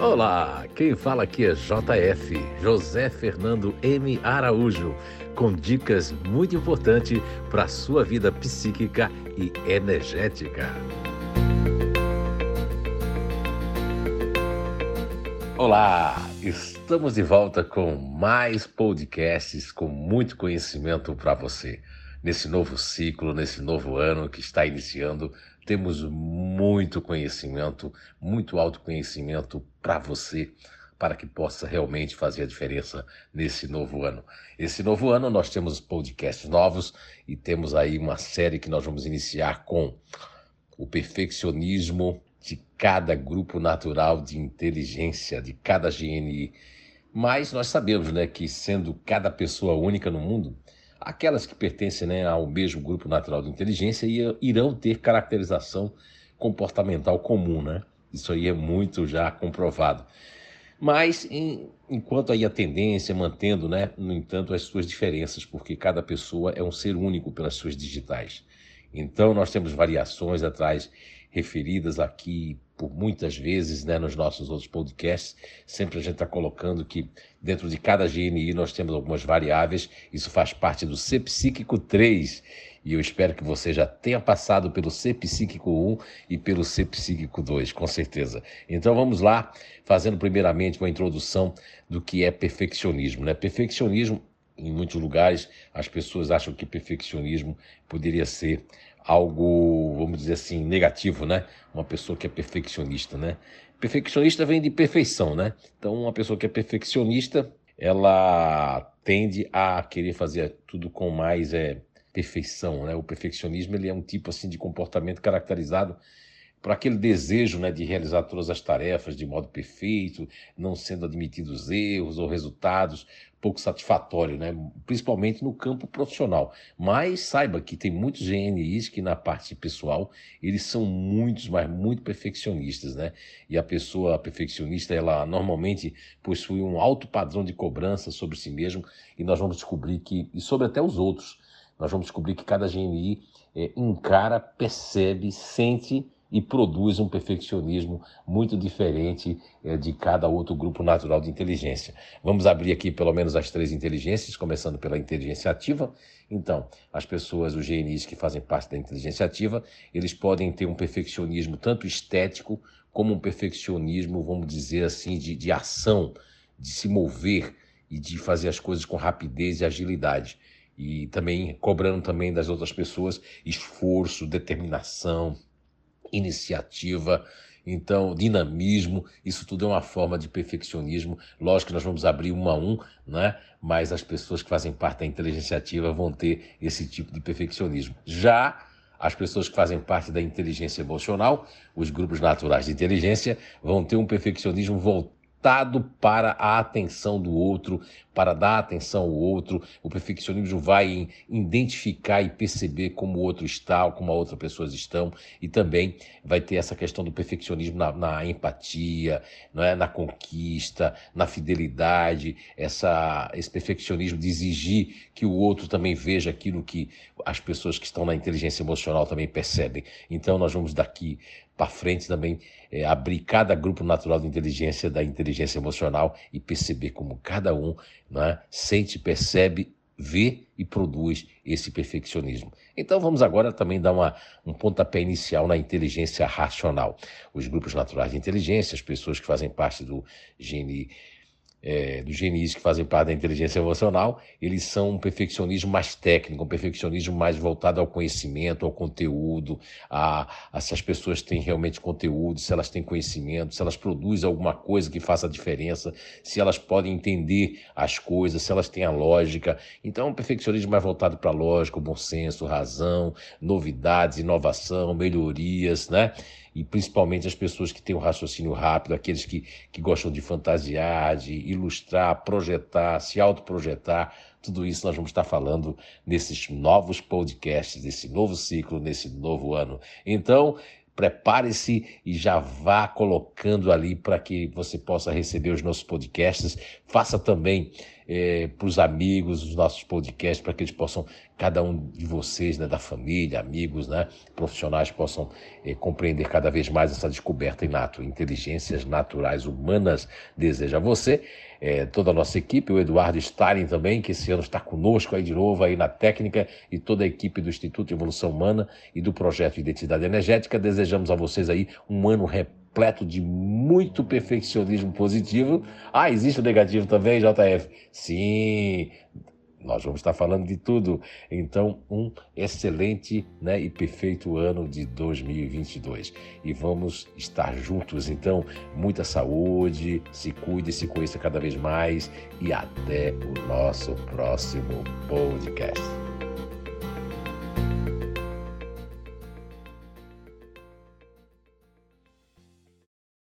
Olá, quem fala aqui é JF, José Fernando M. Araújo, com dicas muito importantes para a sua vida psíquica e energética. Olá, estamos de volta com mais podcasts com muito conhecimento para você. Nesse novo ciclo, nesse novo ano que está iniciando, temos muito conhecimento, muito autoconhecimento para você, para que possa realmente fazer a diferença nesse novo ano. Esse novo ano nós temos podcasts novos e temos aí uma série que nós vamos iniciar com o perfeccionismo de cada grupo natural de inteligência, de cada GNI. Mas nós sabemos né, que, sendo cada pessoa única no mundo, aquelas que pertencem né, ao mesmo grupo natural de inteligência irão ter caracterização comportamental comum. Né? Isso aí é muito já comprovado. Mas, em, enquanto aí a tendência, mantendo, né, no entanto, as suas diferenças, porque cada pessoa é um ser único pelas suas digitais. Então, nós temos variações atrás referidas aqui por muitas vezes né, nos nossos outros podcasts. Sempre a gente está colocando que dentro de cada GNI nós temos algumas variáveis. Isso faz parte do C Psíquico 3. E eu espero que você já tenha passado pelo C Psíquico 1 e pelo C Psíquico 2, com certeza. Então vamos lá, fazendo primeiramente uma introdução do que é perfeccionismo. Né? Perfeccionismo em muitos lugares as pessoas acham que perfeccionismo poderia ser algo, vamos dizer assim, negativo, né? Uma pessoa que é perfeccionista, né? Perfeccionista vem de perfeição, né? Então, uma pessoa que é perfeccionista, ela tende a querer fazer tudo com mais é, perfeição, né? O perfeccionismo ele é um tipo assim de comportamento caracterizado por aquele desejo né, de realizar todas as tarefas de modo perfeito, não sendo admitidos erros ou resultados pouco satisfatórios, né, principalmente no campo profissional. Mas saiba que tem muitos GNIs que na parte pessoal eles são muitos, mas muito perfeccionistas, né? E a pessoa perfeccionista ela normalmente possui um alto padrão de cobrança sobre si mesmo e nós vamos descobrir que e sobre até os outros, nós vamos descobrir que cada GNI é, encara, percebe, sente e produz um perfeccionismo muito diferente é, de cada outro grupo natural de inteligência. Vamos abrir aqui pelo menos as três inteligências, começando pela inteligência ativa. Então, as pessoas, os GNIs que fazem parte da inteligência ativa, eles podem ter um perfeccionismo tanto estético como um perfeccionismo, vamos dizer assim, de, de ação, de se mover e de fazer as coisas com rapidez e agilidade. E também cobrando também das outras pessoas esforço, determinação, iniciativa, então dinamismo, isso tudo é uma forma de perfeccionismo. Lógico que nós vamos abrir um a um, né? mas as pessoas que fazem parte da inteligência ativa vão ter esse tipo de perfeccionismo. Já as pessoas que fazem parte da inteligência emocional, os grupos naturais de inteligência, vão ter um perfeccionismo voltado voltado para a atenção do outro, para dar atenção ao outro. O perfeccionismo vai identificar e perceber como o outro está, como as outras pessoas estão, e também vai ter essa questão do perfeccionismo na, na empatia, não é? na conquista, na fidelidade, essa, esse perfeccionismo de exigir que o outro também veja aquilo que as pessoas que estão na inteligência emocional também percebem. Então, nós vamos daqui para frente também é, abrir cada grupo natural de inteligência da inteligência emocional e perceber como cada um né, sente, percebe, vê e produz esse perfeccionismo. Então vamos agora também dar uma, um pontapé inicial na inteligência racional. Os grupos naturais de inteligência, as pessoas que fazem parte do gene é, dos GNIs que fazem parte da inteligência emocional, eles são um perfeccionismo mais técnico, um perfeccionismo mais voltado ao conhecimento, ao conteúdo, a, a se as pessoas têm realmente conteúdo, se elas têm conhecimento, se elas produzem alguma coisa que faça a diferença, se elas podem entender as coisas, se elas têm a lógica. Então, é um perfeccionismo mais voltado para a lógica, o bom senso, razão, novidades, inovação, melhorias, né? E principalmente as pessoas que têm um raciocínio rápido, aqueles que, que gostam de fantasiar, de ilustrar, projetar, se autoprojetar, tudo isso nós vamos estar falando nesses novos podcasts, nesse novo ciclo, nesse novo ano. Então, prepare-se e já vá colocando ali para que você possa receber os nossos podcasts. Faça também é, para os amigos os nossos podcasts, para que eles possam cada um de vocês, né, da família, amigos, né, profissionais possam eh, compreender cada vez mais essa descoberta inato. Inteligências naturais humanas deseja você, eh, toda a nossa equipe, o Eduardo Stalin também, que esse ano está conosco aí de novo aí na técnica e toda a equipe do Instituto de Evolução Humana e do projeto de Identidade Energética. Desejamos a vocês aí um ano repleto de muito perfeccionismo positivo. Ah, existe o negativo também, JF? Sim, nós vamos estar falando de tudo. Então, um excelente né, e perfeito ano de 2022. E vamos estar juntos. Então, muita saúde, se cuide, se conheça cada vez mais. E até o nosso próximo podcast.